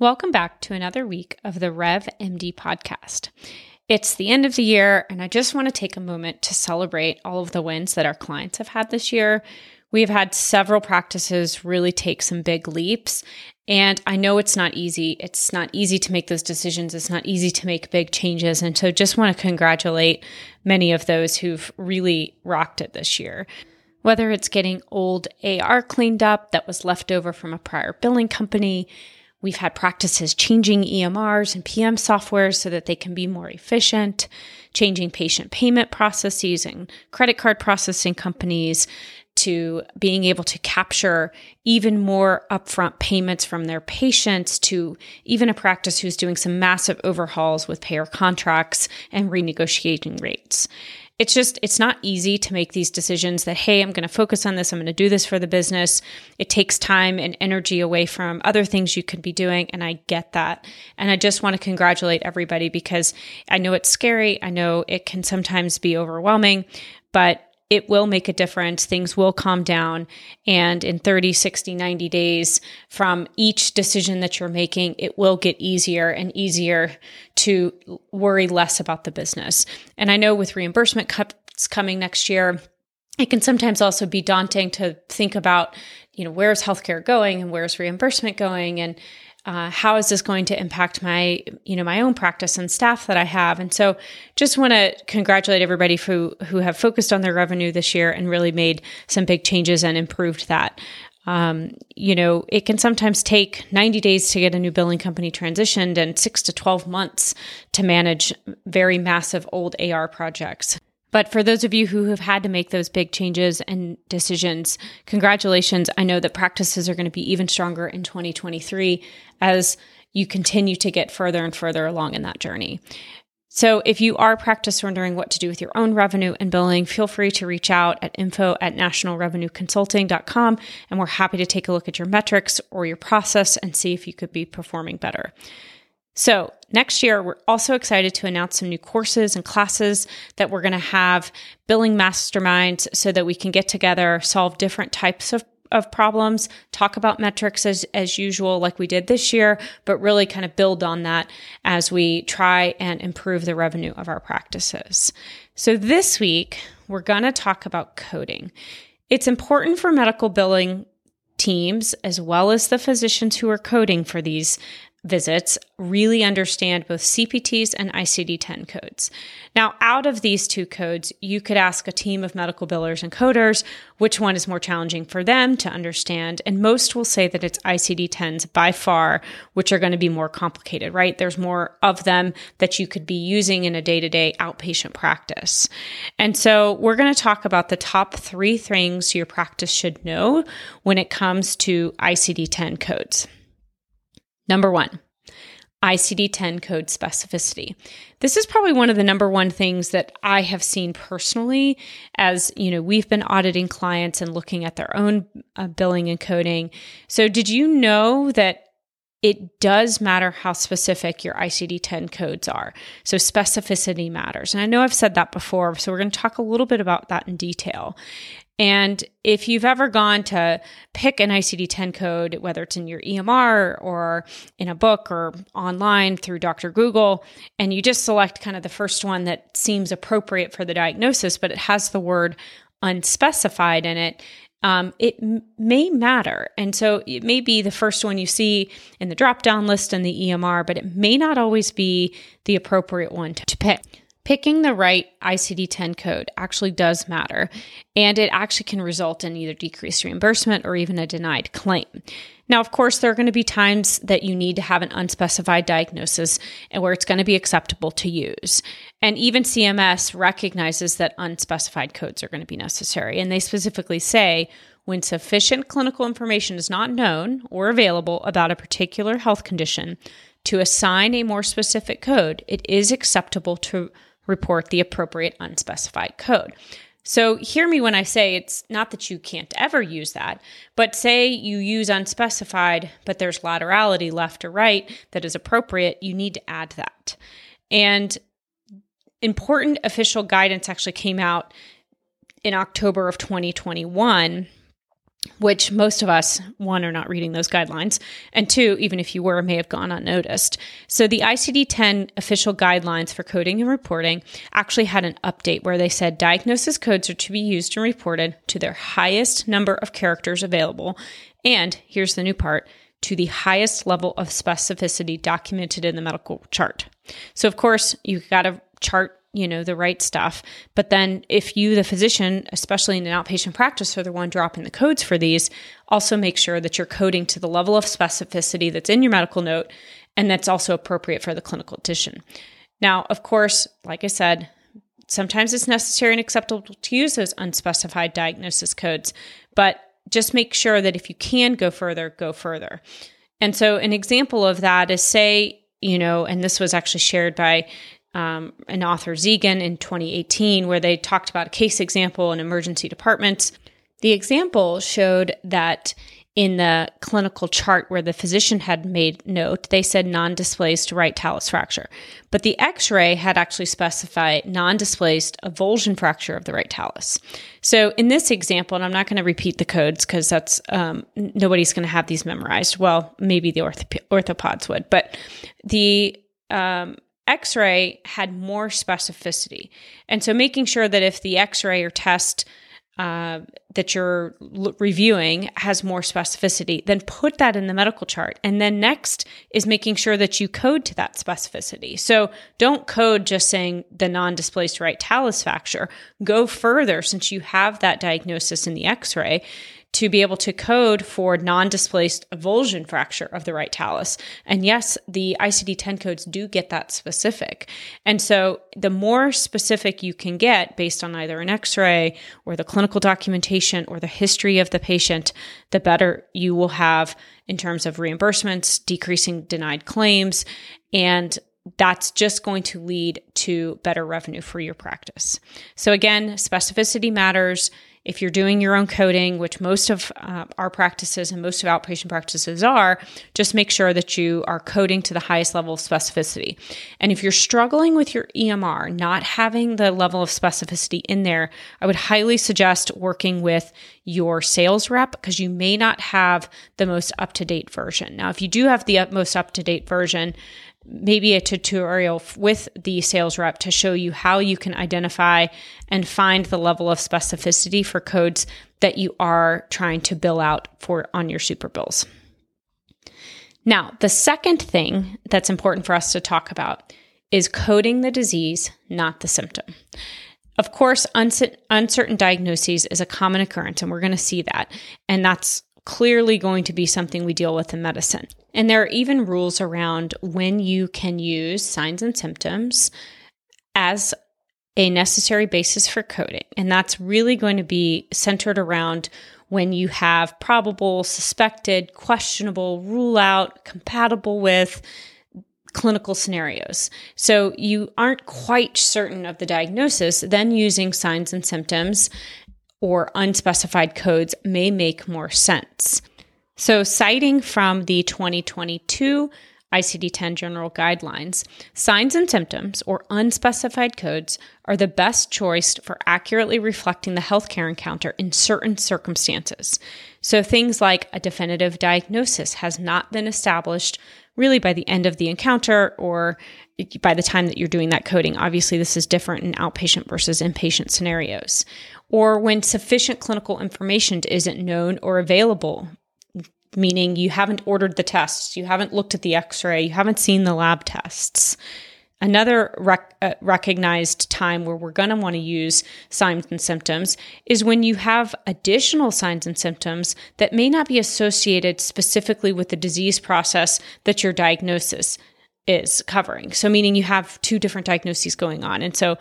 Welcome back to another week of the Rev MD podcast. It's the end of the year, and I just want to take a moment to celebrate all of the wins that our clients have had this year. We've had several practices really take some big leaps, and I know it's not easy. It's not easy to make those decisions. It's not easy to make big changes. And so just want to congratulate many of those who've really rocked it this year. Whether it's getting old AR cleaned up that was left over from a prior billing company, We've had practices changing EMRs and PM software so that they can be more efficient, changing patient payment processes and credit card processing companies to being able to capture even more upfront payments from their patients to even a practice who's doing some massive overhauls with payer contracts and renegotiating rates it's just it's not easy to make these decisions that hey i'm going to focus on this i'm going to do this for the business. It takes time and energy away from other things you could be doing and i get that. And i just want to congratulate everybody because i know it's scary i know it can sometimes be overwhelming but it will make a difference. Things will calm down. And in 30, 60, 90 days from each decision that you're making, it will get easier and easier to worry less about the business. And I know with reimbursement cuts coming next year, it can sometimes also be daunting to think about, you know, where's healthcare going and where's reimbursement going and uh, how is this going to impact my you know my own practice and staff that i have? And so just want to congratulate everybody who who have focused on their revenue this year and really made some big changes and improved that. Um, you know it can sometimes take 90 days to get a new billing company transitioned and 6 to 12 months to manage very massive old ar projects but for those of you who have had to make those big changes and decisions, congratulations. I know that practices are going to be even stronger in 2023 as you continue to get further and further along in that journey. So if you are practice wondering what to do with your own revenue and billing, feel free to reach out at info at nationalrevenueconsulting.com and we're happy to take a look at your metrics or your process and see if you could be performing better. So, next year, we're also excited to announce some new courses and classes that we're going to have billing masterminds so that we can get together, solve different types of of problems, talk about metrics as, as usual, like we did this year, but really kind of build on that as we try and improve the revenue of our practices. So this week, we're going to talk about coding. It's important for medical billing teams, as well as the physicians who are coding for these visits really understand both CPTs and ICD 10 codes. Now, out of these two codes, you could ask a team of medical billers and coders which one is more challenging for them to understand. And most will say that it's ICD 10s by far, which are going to be more complicated, right? There's more of them that you could be using in a day to day outpatient practice. And so we're going to talk about the top three things your practice should know when it comes to ICD 10 codes. Number one, ICD 10 code specificity. This is probably one of the number one things that I have seen personally as, you know, we've been auditing clients and looking at their own uh, billing and coding. So, did you know that it does matter how specific your ICD 10 codes are. So, specificity matters. And I know I've said that before, so we're going to talk a little bit about that in detail. And if you've ever gone to pick an ICD 10 code, whether it's in your EMR or in a book or online through Dr. Google, and you just select kind of the first one that seems appropriate for the diagnosis, but it has the word unspecified in it, um, it m- may matter. And so it may be the first one you see in the drop down list in the EMR, but it may not always be the appropriate one to, to pick. Picking the right ICD 10 code actually does matter, and it actually can result in either decreased reimbursement or even a denied claim. Now, of course, there are going to be times that you need to have an unspecified diagnosis and where it's going to be acceptable to use. And even CMS recognizes that unspecified codes are going to be necessary. And they specifically say when sufficient clinical information is not known or available about a particular health condition to assign a more specific code, it is acceptable to report the appropriate unspecified code. So, hear me when I say it's not that you can't ever use that, but say you use unspecified, but there's laterality left or right that is appropriate, you need to add that. And important official guidance actually came out in October of 2021 which most of us, one, are not reading those guidelines, and two, even if you were, may have gone unnoticed. So the ICD 10 official guidelines for coding and reporting actually had an update where they said diagnosis codes are to be used and reported to their highest number of characters available. And here's the new part to the highest level of specificity documented in the medical chart. So, of course, you've got to chart you know the right stuff. But then if you the physician especially in an outpatient practice are the one dropping the codes for these also make sure that you're coding to the level of specificity that's in your medical note and that's also appropriate for the clinical condition now of course like i said sometimes it's necessary and acceptable to use those unspecified diagnosis codes but just make sure that if you can go further go further. And so an example of that is say you know, and this was actually shared by um, an author, Zegan, in 2018, where they talked about a case example in emergency departments. The example showed that in the clinical chart where the physician had made note, they said non displaced right talus fracture. But the x ray had actually specified non displaced avulsion fracture of the right talus. So in this example, and I'm not going to repeat the codes because that's um, nobody's going to have these memorized. Well, maybe the orthop- orthopods would, but the um, x ray had more specificity. And so making sure that if the x ray or test uh, that you're l- reviewing has more specificity, then put that in the medical chart. And then next is making sure that you code to that specificity. So don't code just saying the non displaced right talus fracture. Go further since you have that diagnosis in the x ray to be able to code for non-displaced avulsion fracture of the right talus. And yes, the ICD-10 codes do get that specific. And so the more specific you can get based on either an x-ray or the clinical documentation or the history of the patient, the better you will have in terms of reimbursements, decreasing denied claims, and that's just going to lead to better revenue for your practice. So again, specificity matters if you're doing your own coding, which most of uh, our practices and most of outpatient practices are, just make sure that you are coding to the highest level of specificity. And if you're struggling with your EMR, not having the level of specificity in there, I would highly suggest working with your sales rep because you may not have the most up to date version. Now, if you do have the most up to date version, maybe a tutorial with the sales rep to show you how you can identify and find the level of specificity for codes that you are trying to bill out for on your super bills. Now, the second thing that's important for us to talk about is coding the disease, not the symptom. Of course, uncertain diagnoses is a common occurrence, and we're going to see that. And that's clearly going to be something we deal with in medicine. And there are even rules around when you can use signs and symptoms as a necessary basis for coding. And that's really going to be centered around when you have probable, suspected, questionable, rule out, compatible with clinical scenarios. So you aren't quite certain of the diagnosis, then using signs and symptoms or unspecified codes may make more sense. So, citing from the 2022 ICD 10 general guidelines, signs and symptoms or unspecified codes are the best choice for accurately reflecting the healthcare encounter in certain circumstances. So, things like a definitive diagnosis has not been established really by the end of the encounter or by the time that you're doing that coding. Obviously, this is different in outpatient versus inpatient scenarios or when sufficient clinical information isn't known or available, meaning you haven't ordered the tests, you haven't looked at the x ray, you haven't seen the lab tests. Another rec- uh, recognized time where we're going to want to use signs and symptoms is when you have additional signs and symptoms that may not be associated specifically with the disease process that your diagnosis is covering. So, meaning you have two different diagnoses going on. And so,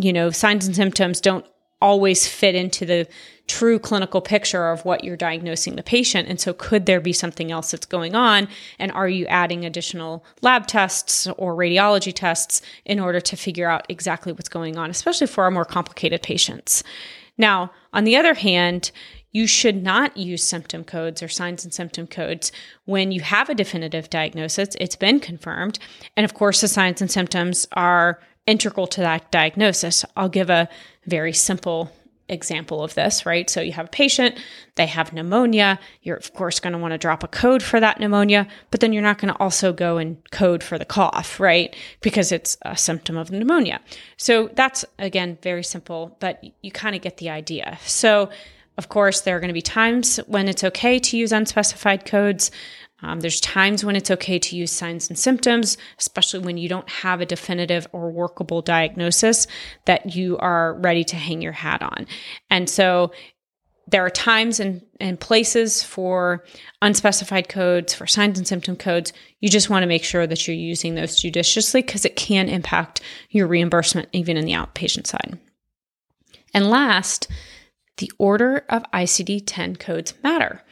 you know, signs and symptoms don't always fit into the true clinical picture of what you're diagnosing the patient. And so, could there be something else that's going on? And are you adding additional lab tests or radiology tests in order to figure out exactly what's going on, especially for our more complicated patients? Now, on the other hand, you should not use symptom codes or signs and symptom codes when you have a definitive diagnosis. It's been confirmed. And of course, the signs and symptoms are integral to that diagnosis. I'll give a very simple example of this, right? So you have a patient, they have pneumonia. You're, of course, going to want to drop a code for that pneumonia, but then you're not going to also go and code for the cough, right? Because it's a symptom of pneumonia. So that's, again, very simple, but you kind of get the idea. So, of course, there are going to be times when it's okay to use unspecified codes. Um, there's times when it's okay to use signs and symptoms, especially when you don't have a definitive or workable diagnosis that you are ready to hang your hat on. And so there are times and, and places for unspecified codes, for signs and symptom codes. You just want to make sure that you're using those judiciously because it can impact your reimbursement, even in the outpatient side. And last, the order of ICD 10 codes matter.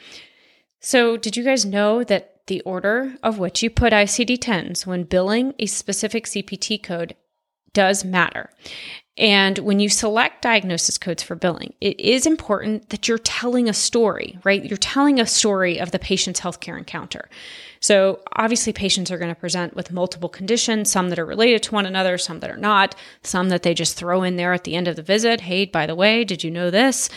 So, did you guys know that the order of which you put ICD 10s when billing a specific CPT code does matter? And when you select diagnosis codes for billing, it is important that you're telling a story, right? You're telling a story of the patient's healthcare encounter. So, obviously, patients are going to present with multiple conditions, some that are related to one another, some that are not, some that they just throw in there at the end of the visit. Hey, by the way, did you know this?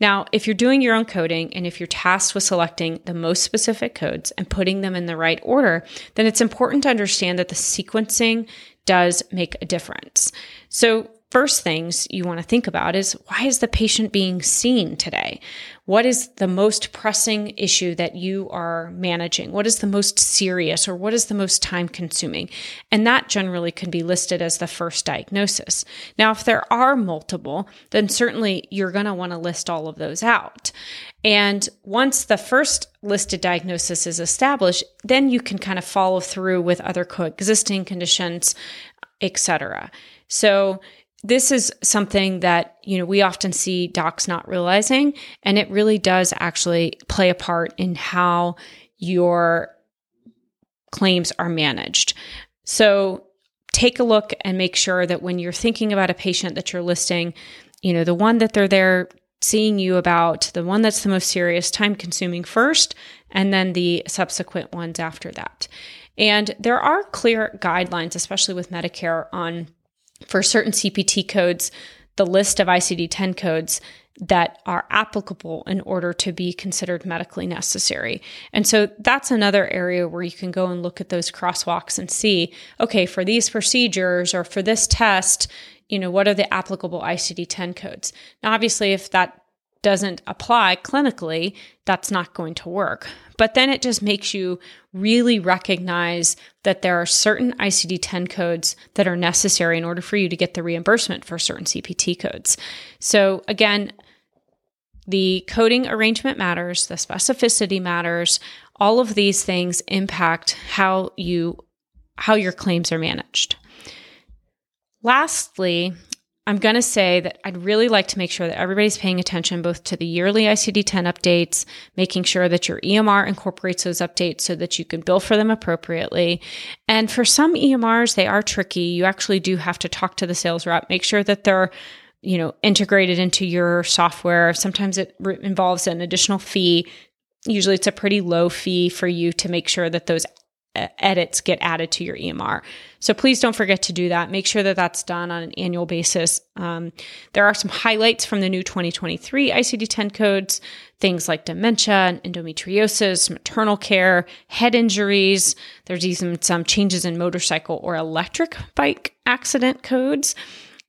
Now, if you're doing your own coding and if you're tasked with selecting the most specific codes and putting them in the right order, then it's important to understand that the sequencing does make a difference. So, first things you want to think about is why is the patient being seen today? What is the most pressing issue that you are managing? What is the most serious or what is the most time consuming? And that generally can be listed as the first diagnosis. Now, if there are multiple, then certainly you're going to want to list all of those out. And once the first listed diagnosis is established, then you can kind of follow through with other coexisting conditions, etc. So this is something that you know we often see docs not realizing and it really does actually play a part in how your claims are managed. So take a look and make sure that when you're thinking about a patient that you're listing you know the one that they're there seeing you about the one that's the most serious time consuming first and then the subsequent ones after that. And there are clear guidelines especially with medicare on for certain CPT codes, the list of ICD 10 codes that are applicable in order to be considered medically necessary. And so that's another area where you can go and look at those crosswalks and see, okay, for these procedures or for this test, you know, what are the applicable ICD 10 codes? Now, obviously, if that doesn't apply clinically, that's not going to work. But then it just makes you really recognize that there are certain ICD 10 codes that are necessary in order for you to get the reimbursement for certain CPT codes. So, again, the coding arrangement matters, the specificity matters. All of these things impact how you how your claims are managed. Lastly, I'm going to say that I'd really like to make sure that everybody's paying attention both to the yearly ICD 10 updates, making sure that your EMR incorporates those updates so that you can bill for them appropriately. And for some EMRs, they are tricky. You actually do have to talk to the sales rep, make sure that they're you know integrated into your software sometimes it involves an additional fee usually it's a pretty low fee for you to make sure that those edits get added to your EMR. So please don't forget to do that. Make sure that that's done on an annual basis. Um, there are some highlights from the new 2023 ICD 10 codes, things like dementia and endometriosis, maternal care, head injuries. There's even some changes in motorcycle or electric bike accident codes.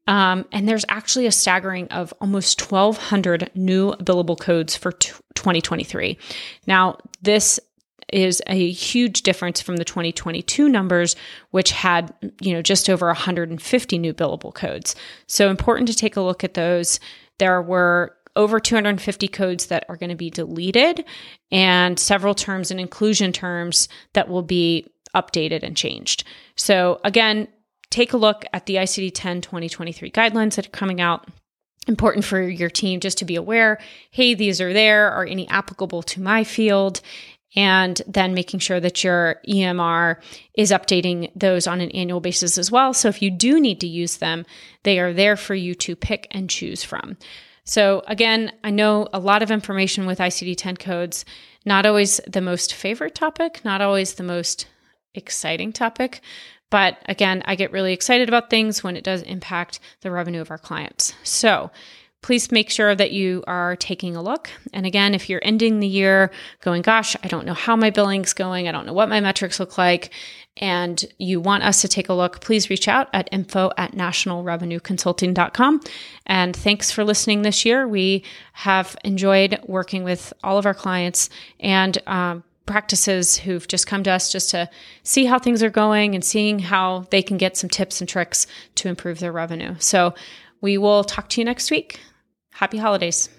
Um, and there's actually a staggering of almost 1,200 new billable codes for t- 2023. Now, this is a huge difference from the 2022 numbers, which had, you know, just over 150 new billable codes. So important to take a look at those. There were over 250 codes that are going to be deleted and several terms and inclusion terms that will be updated and changed. So again, take a look at the ICD 10 2023 guidelines that are coming out important for your team just to be aware hey these are there are any applicable to my field and then making sure that your EMR is updating those on an annual basis as well. So if you do need to use them, they are there for you to pick and choose from. So again, I know a lot of information with ICD 10 codes, not always the most favorite topic, not always the most exciting topic. But again, I get really excited about things when it does impact the revenue of our clients. So, please make sure that you are taking a look. And again, if you're ending the year going, gosh, I don't know how my billing's going, I don't know what my metrics look like, and you want us to take a look, please reach out at info at nationalrevenueconsulting.com. And thanks for listening this year. We have enjoyed working with all of our clients and um, practices who've just come to us just to see how things are going and seeing how they can get some tips and tricks to improve their revenue. So we will talk to you next week. Happy holidays.